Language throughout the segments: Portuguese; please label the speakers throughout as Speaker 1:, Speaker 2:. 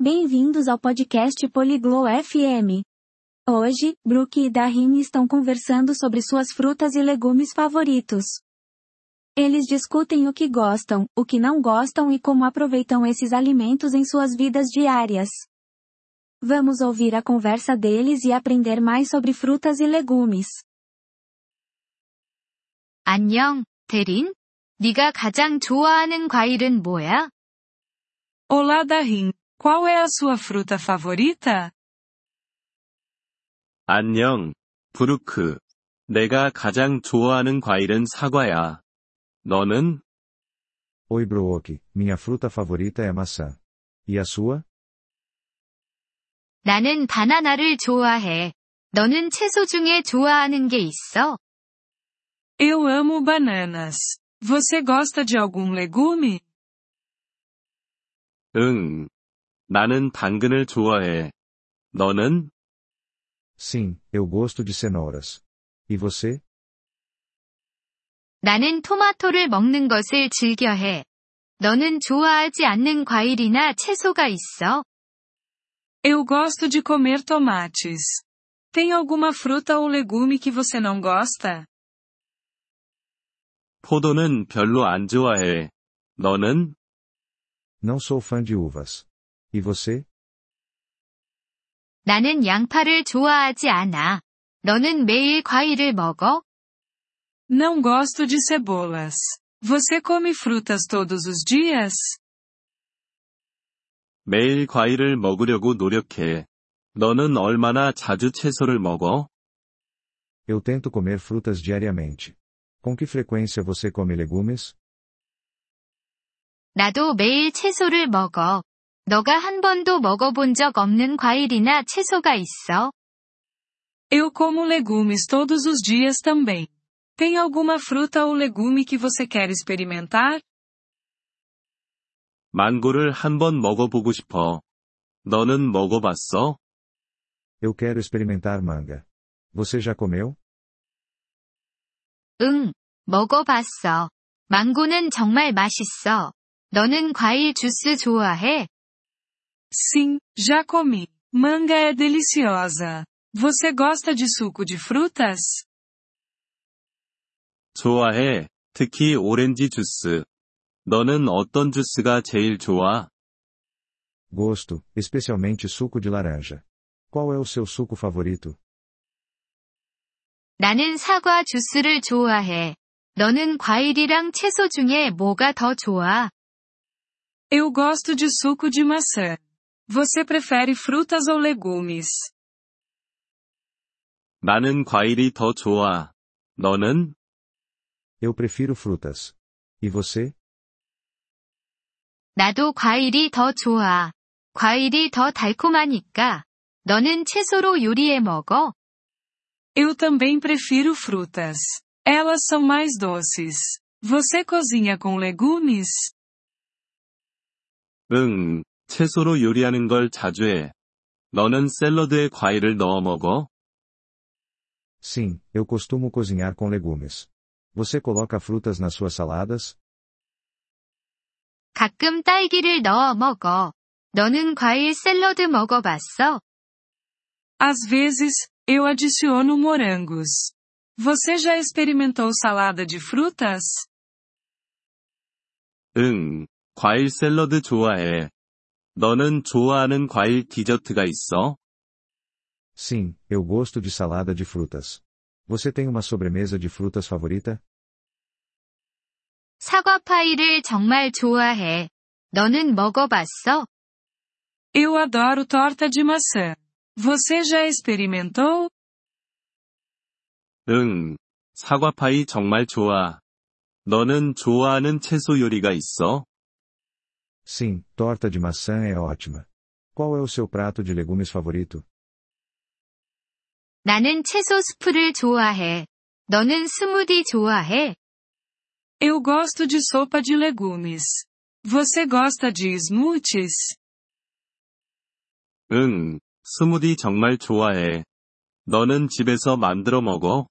Speaker 1: Bem-vindos ao podcast Poliglo FM. Hoje, Brooke e Dahin estão conversando sobre suas frutas e legumes favoritos. Eles discutem o que gostam, o que não gostam e como aproveitam esses alimentos em suas vidas diárias. Vamos ouvir a conversa deles e aprender mais sobre frutas e legumes.
Speaker 2: 안녕, 대린? 네가 가장 좋아하는 과일은 뭐야?
Speaker 3: Olá Darim, qual é a sua fruta favorita?
Speaker 4: 안녕, 브루크. 내가 가장 좋아하는 과일은 사과야. 너는?
Speaker 5: Oi Brooke, minha fruta favorita é maçã. E a sua?
Speaker 2: 나는 바나나를 좋아해. 너는 채소 중에 좋아하는 게 있어?
Speaker 3: Eu amo bananas. Você gosta de algum legume?
Speaker 4: 응. 나는 당근을 좋아해. 너는?
Speaker 5: Sim, eu gosto de cenouras. E você?
Speaker 2: 나는 토마토를 먹는 것을 즐겨해. 너는 좋아하지 않는 과일이나 채소가 있어?
Speaker 3: Eu gosto de comer tomates. Tem alguma fruta ou legume que você não gosta?
Speaker 4: 포도는 별로 안 좋아해. 너는?
Speaker 5: Não sou fã de uvas. E você?
Speaker 2: 나는 양파를 좋아하지 않아. 너는 매일 과일을 먹어?
Speaker 3: Não gosto de cebolas. Você come frutas todos os dias?
Speaker 4: 매일 과일을 먹으려고 노력해. 너는 얼마나 자주 채소를 먹어?
Speaker 5: Eu tento comer frutas diariamente. Com que frequência você come legumes?
Speaker 2: 나도 매일 채소를 먹어. 너가 한 번도 먹어본 적 없는 과일이나 채소가 있어?
Speaker 3: Eu como legumes todos os dias também. Tem alguma fruta ou legume que você quer experimentar?
Speaker 4: 망고를 한 번 먹어보고 싶어. 너는 먹어봤어?
Speaker 5: Eu quero experimentar manga. Você já comeu?
Speaker 2: 응, 먹어봤어. 망고는 정말 맛있어. 너는 과일 주스 좋아해?
Speaker 3: Sim, já comi. Manga é deliciosa. Você gosta de suco de frutas?
Speaker 4: 좋아해. 특히 오렌지 주스. 너는 어떤 주스가 제일 좋아?
Speaker 5: Gosto, especialmente suco de laranja. Qual é o seu suco favorito?
Speaker 2: 나는 사과 주스를 좋아해. 너는 과일이랑 채소 중에 뭐가 더 좋아?
Speaker 3: Eu gosto de suco de maçã. Você prefere frutas ou legumes?
Speaker 4: 나는 과일이 더 좋아. 너는?
Speaker 5: Eu prefiro frutas. E você?
Speaker 2: 나도 과일이 더 좋아. 과일이 더 달콤하니까. 너는 채소로 요리해 먹어?
Speaker 3: Eu também prefiro frutas. Elas são mais doces. Você cozinha com legumes?
Speaker 4: 응, 채소로 요리하는 걸 자주 해. 너는 샐러드에 과일을 넣어 먹어?
Speaker 5: Sim, eu costumo cozinhar com legumes. Você coloca frutas nas suas saladas?
Speaker 2: 가끔 딸기를 넣어 먹어. 너는 과일 샐러드 먹어봤어?
Speaker 3: Às vezes, eu adiciono morangos. Você já experimentou salada de frutas?
Speaker 4: 응, 과일 샐러드 좋아해. 너는 좋아하는 과일 디저트가 있어?
Speaker 5: Sim, eu gosto de salada de frutas. Você tem uma sobremesa de frutas favorita?
Speaker 2: 사과 파이를 정말 좋아해. 너는 먹어봤어?
Speaker 3: Eu adoro torta de maçã. Você já experimentou?
Speaker 4: 응, 사과 파이 정말 좋아. 너는 좋아하는 채소 요리가 있어?
Speaker 5: Sim, torta de maçã é ótima. Qual é o seu prato de legumes favorito?
Speaker 2: 나는 채소 스프를 좋아해. 너는 스무디 좋아해?
Speaker 3: Eu gosto de sopa de legumes. Você gosta de smoothies?
Speaker 4: 응, 스무디 정말 좋아해. 너는 집에서 만들어 먹어?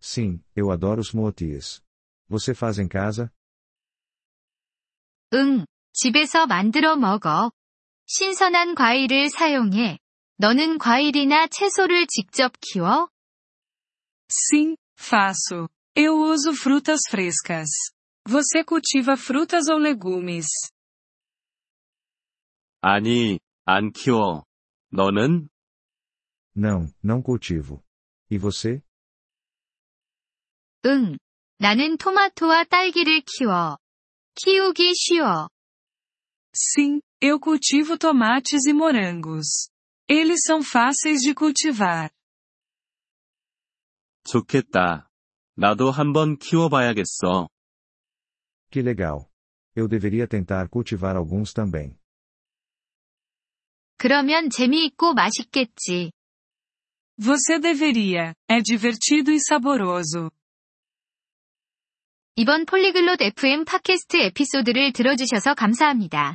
Speaker 5: Sim, eu adoro smoothies. Você faz em casa?
Speaker 2: 응, 집에서 만들어 먹어. 신선한 과일을 사용해. 너는 과일이나 채소를 직접 키워?
Speaker 3: Sim, faço. Eu uso frutas frescas. Você cultiva frutas ou legumes?
Speaker 4: 아니, 안 키워. 너는?
Speaker 5: Não, não cultivo. E você?
Speaker 2: 응. 나는 토마토와 딸기를 키워. 키우기 쉬워.
Speaker 3: Sim, eu cultivo tomates e morangos. Eles são fáceis de cultivar.
Speaker 4: 좋겠다. 나도 한번 키워봐야겠어.
Speaker 5: Que legal. Eu deveria tentar cultivar alguns também.
Speaker 2: 그러면 재미있고 맛있겠지.
Speaker 3: Você deveria. É divertido e saboroso.
Speaker 2: 이번 폴리글롯 FM 팟캐스트 에피소드를 들어주셔서 감사합니다.